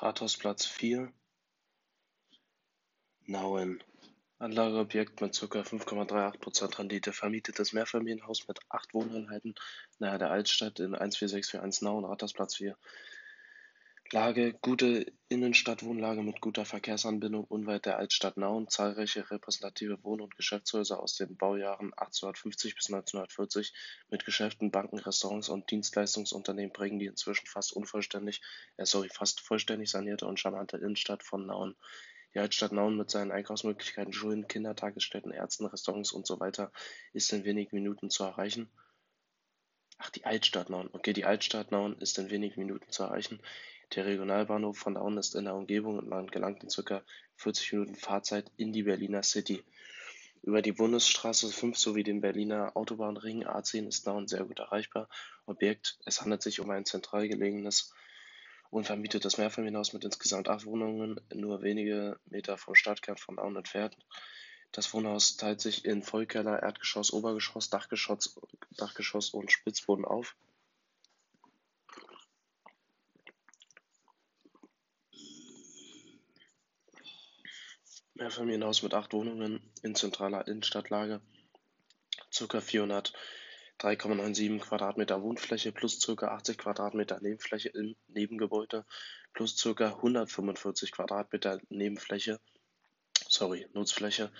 Rathausplatz 4, Nauen. Anlageobjekt mit ca. 5,38% Rendite. Vermietetes Mehrfamilienhaus mit 8 Wohneinheiten nahe der Altstadt in 14641 Nauen, Rathausplatz 4. Lage, gute Innenstadtwohnlage mit guter Verkehrsanbindung unweit der Altstadt Nauen, zahlreiche repräsentative Wohn- und Geschäftshäuser aus den Baujahren 1850 bis 1940 mit Geschäften, Banken, Restaurants und Dienstleistungsunternehmen prägen die inzwischen fast unvollständig, äh, sorry, fast vollständig sanierte und charmante Innenstadt von Nauen. Die Altstadt Nauen mit seinen Einkaufsmöglichkeiten, Schulen, Kindertagesstätten, Ärzten, Restaurants und so weiter ist in wenigen Minuten zu erreichen. Ach, die Altstadt Nauen. Okay, die Altstadt Nauen ist in wenigen Minuten zu erreichen. Der Regionalbahnhof von Nauen ist in der Umgebung und man gelangt in ca. 40 Minuten Fahrzeit in die Berliner City. Über die Bundesstraße 5 sowie den Berliner Autobahnring A10 ist Nauen sehr gut erreichbar. Objekt: Es handelt sich um ein zentral gelegenes und vermietetes Mehrfamilienhaus mit insgesamt acht Wohnungen, nur wenige Meter vom Stadtkern von Nauen entfernt. Das Wohnhaus teilt sich in Vollkeller, Erdgeschoss, Obergeschoss, Dachgeschoss, Dachgeschoss und Spitzboden auf. Mehrfamilienhaus mit acht Wohnungen in zentraler Innenstadtlage, ca. 403,97 Quadratmeter Wohnfläche plus ca. 80 Quadratmeter Nebenfläche im Nebengebäude plus ca. 145 Quadratmeter Nebenfläche, sorry, Nutzfläche,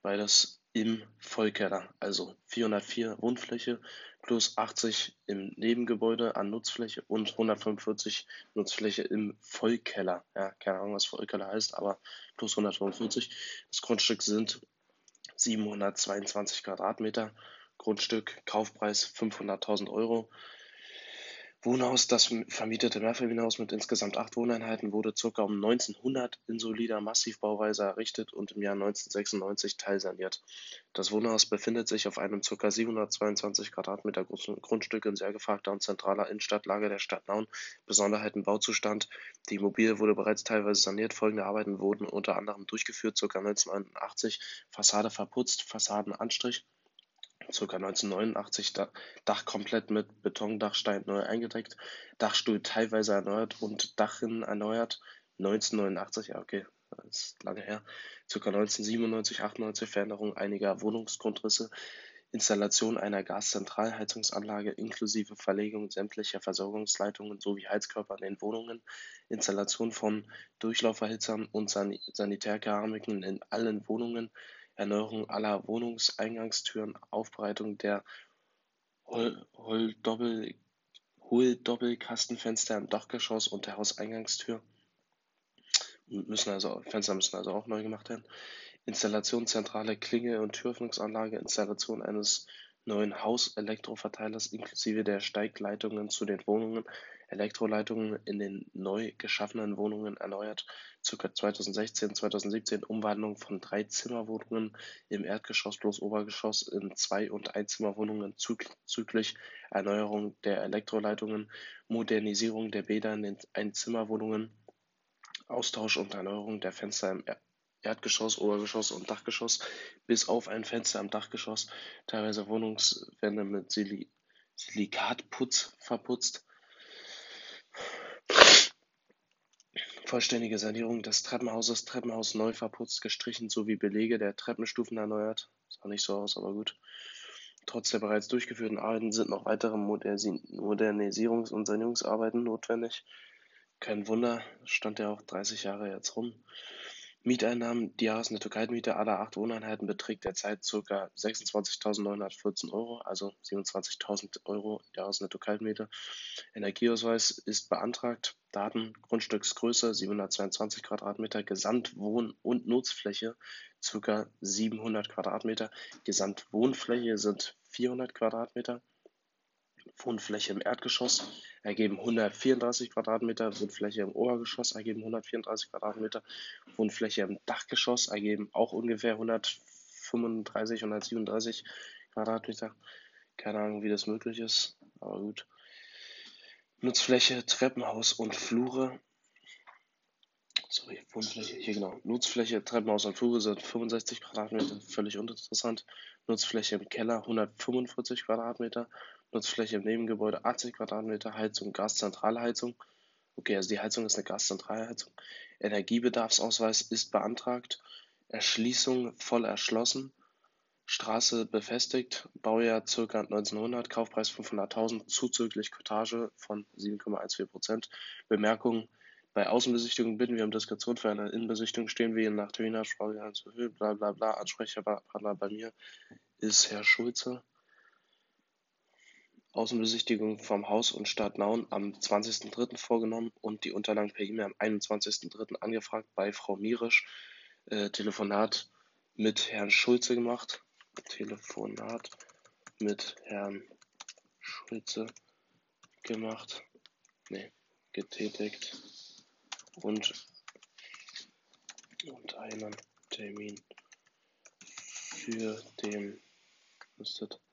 beides im Vollkeller, also 404 Wohnfläche plus 80 im Nebengebäude an Nutzfläche und 145 Nutzfläche im Vollkeller. Ja, keine Ahnung, was Vollkeller heißt, aber plus 145. Das Grundstück sind 722 Quadratmeter. Grundstück, Kaufpreis 500.000 Euro. Wohnhaus, das vermietete Mehrfamilienhaus mit insgesamt acht Wohneinheiten, wurde ca. um 1900 in solider Massivbauweise errichtet und im Jahr 1996 teilsaniert. Das Wohnhaus befindet sich auf einem ca. 722 Quadratmeter großen Grundstück in sehr gefragter und zentraler Innenstadtlage der Stadt Nauen. Besonderheiten Bauzustand: Die Immobilie wurde bereits teilweise saniert. Folgende Arbeiten wurden unter anderem durchgeführt: ca. 1989 Fassade verputzt, Fassadenanstrich ca. 1989 Dach komplett mit Betondachstein neu eingedeckt, Dachstuhl teilweise erneuert und Dachrinnen erneuert. 1989, ja okay, das ist lange her. Ca. 1997, 98 Veränderung einiger Wohnungsgrundrisse, Installation einer Gaszentralheizungsanlage inklusive Verlegung sämtlicher Versorgungsleitungen sowie Heizkörper in den Wohnungen, Installation von Durchlauferhitzern und San Sanitärkeramiken in allen Wohnungen, Erneuerung aller Wohnungseingangstüren, Aufbereitung der Hohldoppelkastenfenster im Dachgeschoss und der Hauseingangstür müssen also, Fenster müssen also auch neu gemacht werden. Installation zentrale Klingel- und Türöffnungsanlage, Installation eines neuen Hauselektroverteilers inklusive der Steigleitungen zu den Wohnungen, Elektroleitungen in den neu geschaffenen Wohnungen erneuert, ca. 2016, 2017 Umwandlung von Drei-Zimmerwohnungen im Erdgeschoss plus Obergeschoss in Zwei- und Einzimmerwohnungen züglich Erneuerung der Elektroleitungen, Modernisierung der Bäder in den Einzimmerwohnungen, Austausch und Erneuerung der Fenster im Erdgeschoss, Obergeschoss und Dachgeschoss, bis auf ein Fenster im Dachgeschoss, teilweise Wohnungswände mit Sil Silikatputz verputzt. Vollständige Sanierung des Treppenhauses, Treppenhaus neu verputzt, gestrichen sowie Belege der Treppenstufen erneuert. Sah nicht so aus, aber gut. Trotz der bereits durchgeführten Arbeiten sind noch weitere Modernisierungs- und Sanierungsarbeiten notwendig. Kein Wunder, stand ja auch 30 Jahre jetzt rum. Mieteinnahmen, die Jahresnetto-Kaltmiete aller acht Wohneinheiten beträgt derzeit ca. 26.914 Euro, also 27.000 Euro Jahresnetto-Kaltmiete. Energieausweis ist beantragt. Daten: Grundstücksgröße 722 Quadratmeter, Gesamtwohn- und Nutzfläche ca. 700 Quadratmeter, Gesamtwohnfläche sind 400 Quadratmeter. Wohnfläche im Erdgeschoss ergeben 134 Quadratmeter, Wohnfläche im Obergeschoss ergeben 134 Quadratmeter, Wohnfläche im Dachgeschoss ergeben auch ungefähr 135, 137 Quadratmeter. Keine Ahnung, wie das möglich ist, aber gut. Nutzfläche, Treppenhaus und Flure. Sorry, Wohnfläche, hier genau. Nutzfläche, Treppenhaus und Flure sind 65 Quadratmeter, völlig uninteressant. Nutzfläche im Keller 145 Quadratmeter, Nutzfläche im Nebengebäude 80 Quadratmeter, Heizung, Gaszentralheizung. Okay, also die Heizung ist eine Gaszentralheizung. Energiebedarfsausweis ist beantragt. Erschließung voll erschlossen. Straße befestigt. Baujahr ca. 1900. Kaufpreis 500.000. Zuzüglich Cottage von 7,14%. Bemerkung. Bei Außenbesichtigung bitten wir um Diskretion. Für eine Innenbesichtigung stehen wir nach der Wiener zu Höhe. Bla bla bla. Ansprechpartner bei mir ist Herr Schulze. Außenbesichtigung vom Haus und Stadt Nauen am 20.03. vorgenommen und die Unterlagen per E-Mail am 21.03. angefragt bei Frau Mierisch. Äh, Telefonat mit Herrn Schulze gemacht. Telefonat mit Herrn Schulze gemacht. Nee, getätigt. Und, und einen Termin für den, das?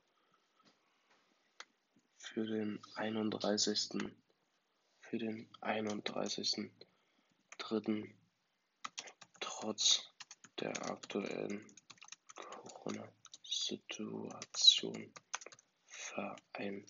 Für den 31. für den 31.3. trotz der aktuellen Corona-Situation vereinbart.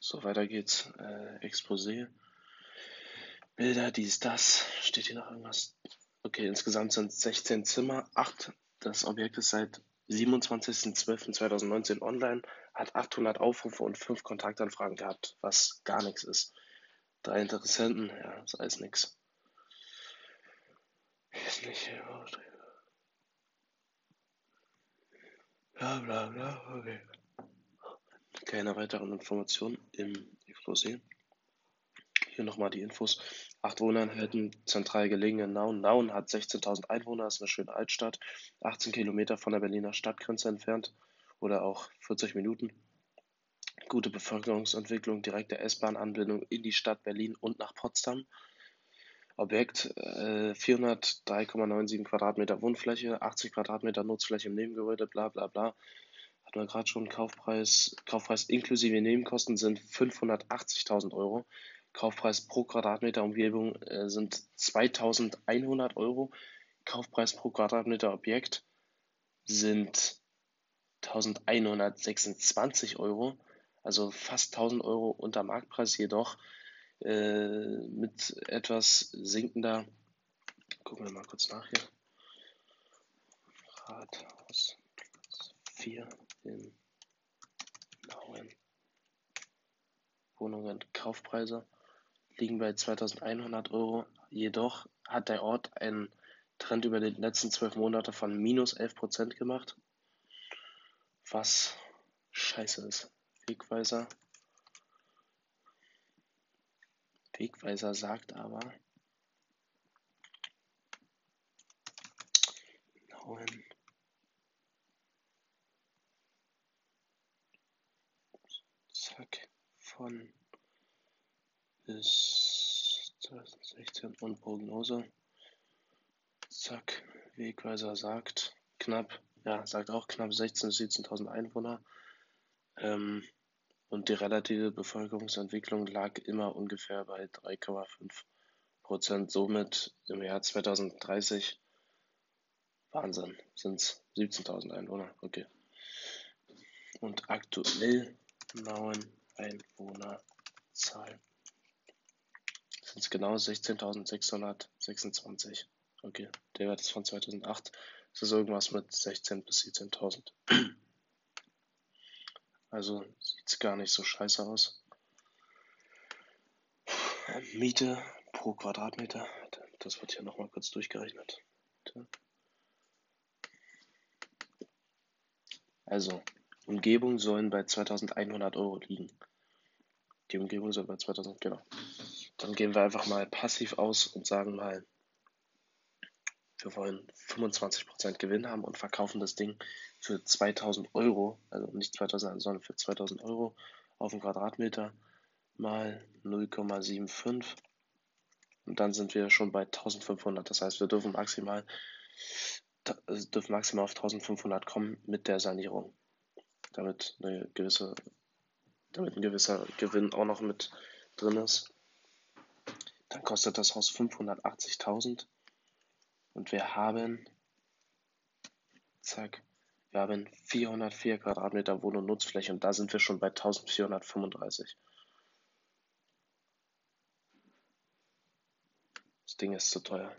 So, weiter geht's. Äh, Exposé. Bilder, dies, das. Steht hier noch irgendwas? Okay, insgesamt sind es 16 Zimmer, 8. Das Objekt ist seit 27.12.2019 online, hat 800 Aufrufe und 5 Kontaktanfragen gehabt, was gar nichts ist. Drei Interessenten, ja, ist alles nix. Ist nicht. Bla bla bla, okay. Keine weiteren Informationen im Exposé. Hier nochmal die Infos. Acht Wohneinheiten zentral gelegen in Nauen. Nauen hat 16.000 Einwohner, ist eine schöne Altstadt. 18 Kilometer von der Berliner Stadtgrenze entfernt oder auch 40 Minuten. Gute Bevölkerungsentwicklung, direkte S-Bahn-Anbindung in die Stadt Berlin und nach Potsdam. Objekt äh, 403,97 Quadratmeter Wohnfläche, 80 Quadratmeter Nutzfläche im Nebengebäude, bla bla bla. Hat man gerade schon Kaufpreis, Kaufpreis inklusive Nebenkosten sind 580.000 Euro. Kaufpreis pro Quadratmeter Umgebung äh, sind 2100 Euro. Kaufpreis pro Quadratmeter Objekt sind 1126 Euro, also fast 1000 Euro unter Marktpreis, jedoch äh, mit etwas sinkender. Gucken wir mal kurz nach hier. Rathaus 4 in Nauen. Wohnungen, Kaufpreise liegen bei 2100 Euro. Jedoch hat der Ort einen Trend über die letzten zwölf Monate von minus 11 Prozent gemacht. Was scheiße ist. Wegweiser. Wegweiser sagt aber, Nauen. Zack, von bis 2016 und Prognose. Zack, Wegweiser sagt knapp, ja, sagt auch knapp 16.000 bis 17.000 Einwohner. Ähm, und die relative Bevölkerungsentwicklung lag immer ungefähr bei 3,5 Prozent. Somit im Jahr 2030 Wahnsinn, sind es 17.000 Einwohner. Okay. Und aktuell genauen Einwohnerzahl genau 16.626. Okay, der Wert ist von 2008. Das ist irgendwas mit 16.000 bis 17.000. Also sieht es gar nicht so scheiße aus. Miete pro Quadratmeter. Das wird hier nochmal kurz durchgerechnet. Also, Umgebung sollen bei 2100 Euro liegen. Die Umgebung soll bei 2000, genau. Dann gehen wir einfach mal passiv aus und sagen mal, wir wollen 25% Gewinn haben und verkaufen das Ding für 2000 Euro, also nicht 2000, sondern für 2000 Euro auf den Quadratmeter mal 0,75 und dann sind wir schon bei 1500. Das heißt, wir dürfen maximal, dürfen maximal auf 1500 kommen mit der Sanierung, damit eine gewisse, damit ein gewisser Gewinn auch noch mit drin ist. Dann kostet das Haus 580.000. Und wir haben, zack, wir haben 404 Quadratmeter Wohn- und Nutzfläche und da sind wir schon bei 1435. Das Ding ist zu teuer.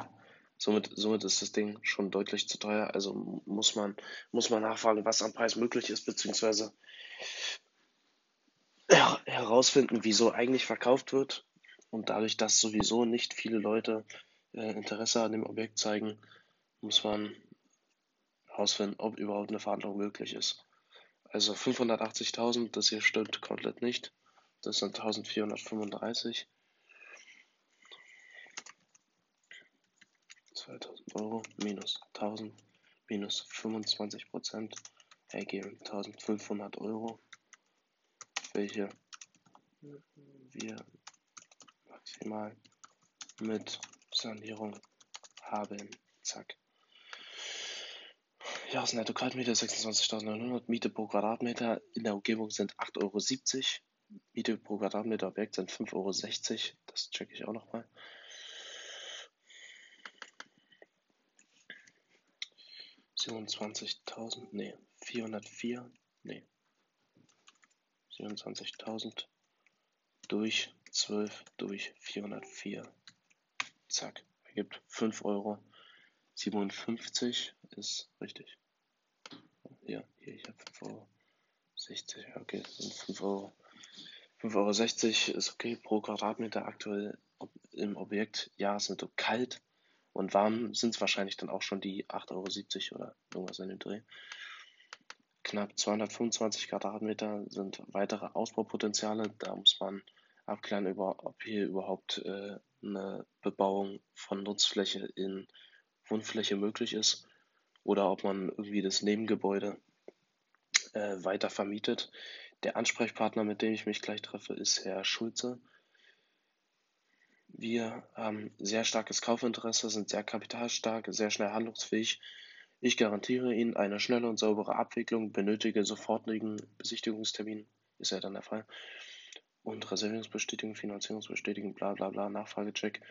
Somit, somit ist das Ding schon deutlich zu teuer. Also muss man, muss man nachfragen, was am Preis möglich ist, beziehungsweise herausfinden, wieso eigentlich verkauft wird. Und dadurch, dass sowieso nicht viele Leute äh, Interesse an dem Objekt zeigen, muss man herausfinden, ob überhaupt eine Verhandlung möglich ist. Also 580.000, das hier stimmt komplett nicht. Das sind 1435. 2000 Euro minus 1000 minus 25 Prozent ergeben 1500 Euro, welche wir maximal mit Sanierung haben. Zack. Jahresnetto Quadratmeter 26.900, Miete pro Quadratmeter in der Umgebung sind 8,70 Euro. Miete pro Quadratmeter Objekt sind 5,60 Euro. Das checke ich auch nochmal. 27.000, nee, 404, nee, 27.000 durch 12 durch 404, zack, ergibt 5 Euro. 57 ist richtig. Ja, hier, ich habe 5 Euro. 60, okay, sind 5 Euro. 5,60 Euro ist okay pro Quadratmeter aktuell im Objekt. Ja, es sind kalt und warm sind es wahrscheinlich dann auch schon die 8,70 Euro oder irgendwas in dem Dreh. Knapp 225 Quadratmeter sind weitere Ausbaupotenziale. Da muss man abklären, über, ob hier überhaupt äh, eine Bebauung von Nutzfläche in Wohnfläche möglich ist oder ob man irgendwie das Nebengebäude äh, weiter vermietet. Der Ansprechpartner, mit dem ich mich gleich treffe, ist Herr Schulze. Wir haben sehr starkes Kaufinteresse, sind sehr kapitalstark, sehr schnell handlungsfähig. Ich garantiere Ihnen eine schnelle und saubere Abwicklung, benötige sofortigen Besichtigungstermin, ist ja dann der Fall. Und Reservierungsbestätigung, Finanzierungsbestätigung, bla bla bla, Nachfragecheck.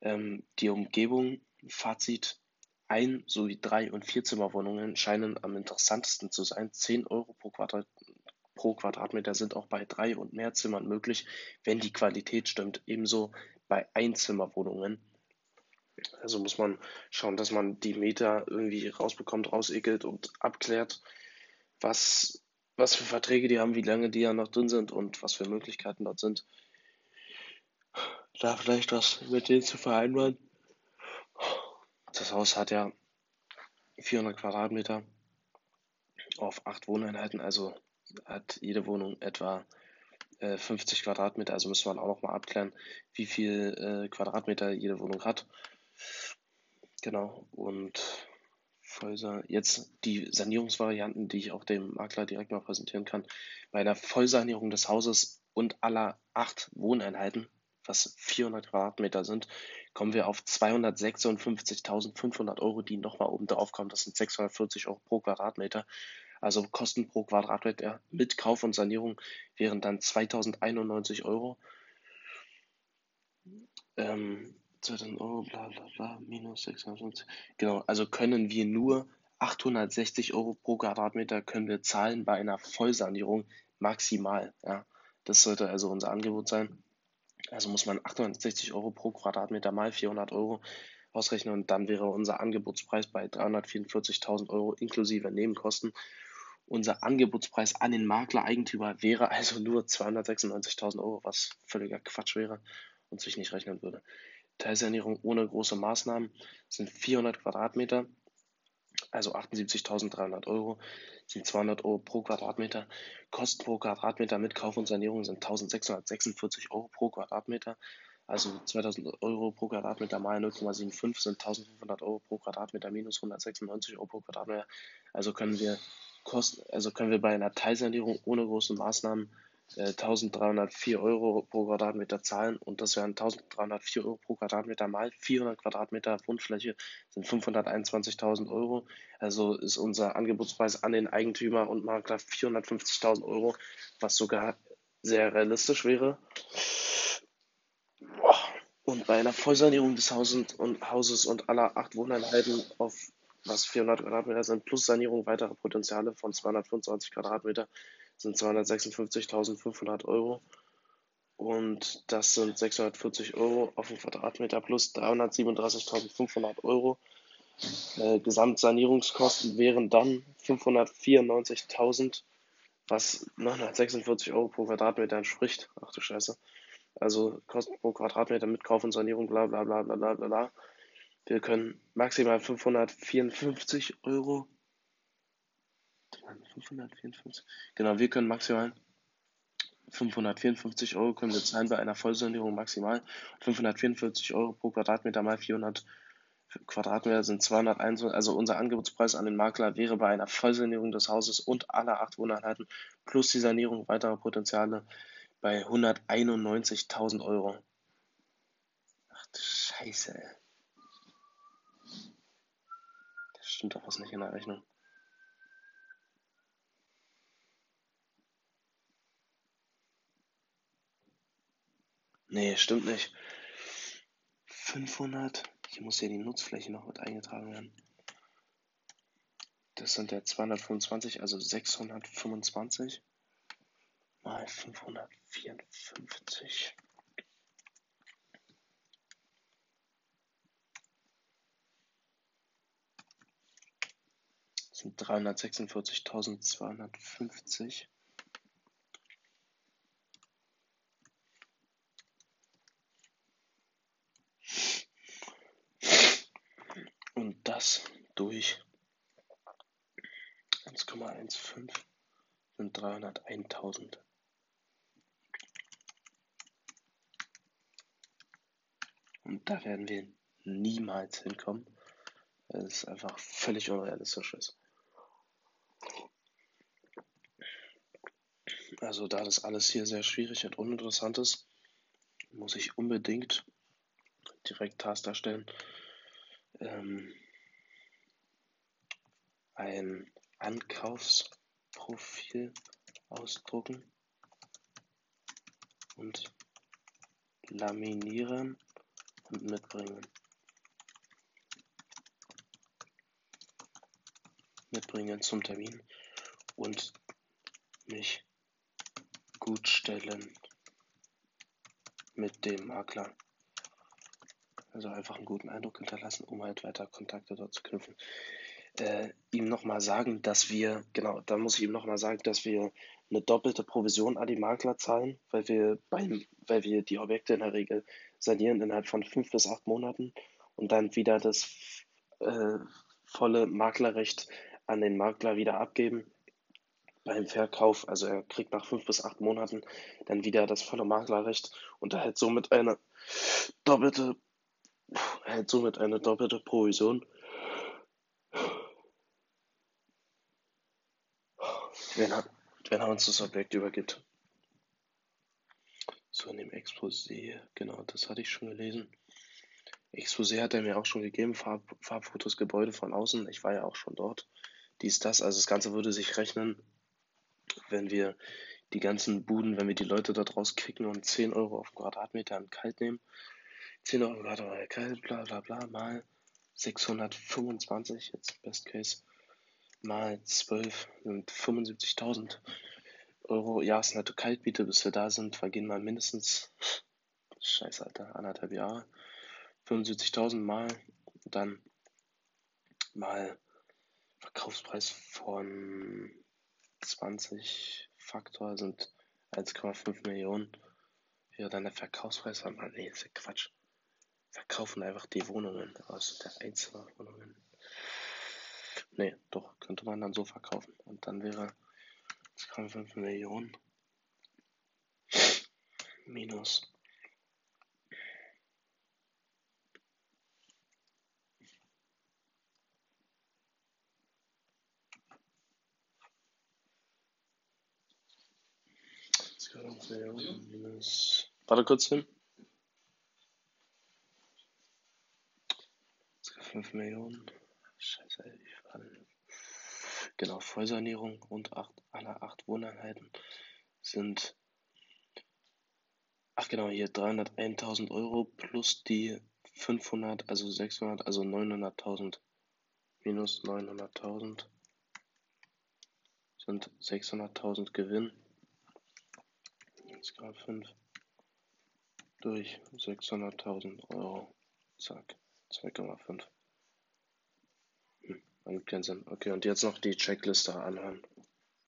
Ähm, die Umgebung, Fazit, ein sowie drei und vier Zimmerwohnungen scheinen am interessantesten zu sein. 10 Euro pro, Quadrat, pro Quadratmeter sind auch bei drei und mehr Zimmern möglich, wenn die Qualität stimmt. Ebenso bei Einzimmerwohnungen. Also muss man schauen, dass man die Meter irgendwie rausbekommt, rausekelt und abklärt, was, was für Verträge die haben, wie lange die ja noch drin sind und was für Möglichkeiten dort sind. Da vielleicht was mit denen zu vereinbaren. Das Haus hat ja 400 Quadratmeter auf acht Wohneinheiten, also hat jede Wohnung etwa 50 äh, Quadratmeter, also müssen wir auch noch mal abklären, wie viel äh, Quadratmeter jede Wohnung hat. Genau, und Vollsa jetzt die Sanierungsvarianten, die ich auch dem Makler direkt mal präsentieren kann. Bei einer Vollsanierung des Hauses und aller acht Wohneinheiten, was 400 Quadratmeter sind, kommen wir auf 256.500 Euro, die nochmal oben drauf kommen. Das sind 640 Euro pro Quadratmeter. Also Kosten pro Quadratmeter mit Kauf und Sanierung wären dann 2091 Euro. Ähm, 2000 Euro, bla bla bla, minus 650. Genau, also können wir nur 860 Euro pro Quadratmeter können wir zahlen bei einer Vollsanierung maximal. Ja. Das sollte also unser Angebot sein. Also muss man 860 Euro pro Quadratmeter mal 400 Euro ausrechnen und dann wäre unser Angebotspreis bei 344.000 Euro inklusive Nebenkosten. Unser Angebotspreis an den Makler-Eigentümer wäre also nur 296.000 Euro, was völliger Quatsch wäre und sich nicht rechnen würde. Teilsanierung ohne große Maßnahmen sind 400 Quadratmeter, also 78.300 Euro, sind 200 Euro pro Quadratmeter. Kosten pro Quadratmeter mit Kauf und Sanierung sind 1646 Euro pro Quadratmeter. Also 2000 Euro pro Quadratmeter mal 0,75 sind 1500 Euro pro Quadratmeter minus 196 Euro pro Quadratmeter. Also können wir Kosten, also können wir bei einer Teilsanierung ohne große Maßnahmen äh, 1304 Euro pro Quadratmeter zahlen und das wären 1304 Euro pro Quadratmeter mal 400 Quadratmeter Wohnfläche sind 521.000 Euro. Also ist unser Angebotspreis an den Eigentümer und Makler 450.000 Euro, was sogar sehr realistisch wäre. Und bei einer Vollsanierung des Hauses und, Hauses und aller acht Wohneinheiten auf was 400 Quadratmeter sind, plus Sanierung weiterer Potenziale von 225 Quadratmeter sind 256.500 Euro. Und das sind 640 Euro auf den Quadratmeter plus 337.500 Euro. Äh, Gesamtsanierungskosten wären dann 594.000, was 946 Euro pro Quadratmeter entspricht. Ach du Scheiße. Also Kosten pro Quadratmeter mit Kauf und Sanierung, bla bla bla bla bla bla. Wir können maximal 554 Euro. 554. Genau, wir können maximal 554 Euro können wir zahlen bei einer Vollsanierung maximal. 544 Euro pro Quadratmeter mal 400 Quadratmeter sind 221. Also unser Angebotspreis an den Makler wäre bei einer Vollsanierung des Hauses und aller acht Wohneinheiten plus die Sanierung weiterer Potenziale bei 191.000 Euro. Ach du Scheiße, ey. Das stimmt doch was nicht in der Rechnung. Nee, stimmt nicht. 500. Hier muss ja die Nutzfläche noch mit eingetragen werden. Das sind ja 225, also 625 mal 554. Das sind 346.250. Und das durch 1,15 sind 301.000. Und da werden wir niemals hinkommen, weil es einfach völlig unrealistisch ist. Also da das alles hier sehr schwierig und uninteressant ist, muss ich unbedingt direkt Task darstellen, ähm, ein Ankaufsprofil ausdrucken und laminieren und mitbringen. Mitbringen zum Termin und mich gut stellen mit dem Makler. Also einfach einen guten Eindruck hinterlassen, um halt weiter Kontakte dort zu knüpfen. Äh, ihm nochmal sagen, dass wir, genau, da muss ich ihm nochmal sagen, dass wir eine doppelte Provision an die Makler zahlen, weil wir beim, weil wir die Objekte in der Regel sanieren innerhalb von fünf bis acht Monaten und dann wieder das äh, volle Maklerrecht an den Makler wieder abgeben beim Verkauf. Also er kriegt nach fünf bis acht Monaten dann wieder das volle Maklerrecht und erhält somit eine doppelte erhält somit eine doppelte Provision. Wenn er, wenn er uns das Objekt übergibt. So in dem Exposé, genau, das hatte ich schon gelesen. Exposé hat er mir auch schon gegeben, Farb, Farbfotos, Gebäude von außen. Ich war ja auch schon dort. Dies, das, also das Ganze würde sich rechnen, wenn wir die ganzen Buden, wenn wir die Leute dort rauskicken und 10 Euro auf Quadratmeter an Kalt nehmen, 10 Euro Quadratmeter Kalt, bla bla bla, mal 625, jetzt Best Case, mal 12 sind 75.000 Euro Jahresnetto Kaltmiete, bis wir da sind, vergehen mal mindestens, scheiße Alter, anderthalb Jahre, 75.000 mal, dann mal Verkaufspreis von 20 Faktor sind 1,5 Millionen. Wäre dann der Verkaufspreis von, nee, ist ja Quatsch. Verkaufen einfach die Wohnungen aus der Einzelwohnungen. Nee, doch, könnte man dann so verkaufen. Und dann wäre 1,5 Millionen minus minus. Warte kurz hin. 5 Millionen. Scheiße, ey, Genau, Vollsanierung und acht, alle acht Wohneinheiten sind Ach genau, hier 301.000 Euro plus die 500, also 600, also 900.000 minus 900.000 sind 600.000 Gewinn. 1,5 durch 600.000 Euro. Zack, 2,5. Sinn. Okay, und jetzt noch die Checkliste anhören.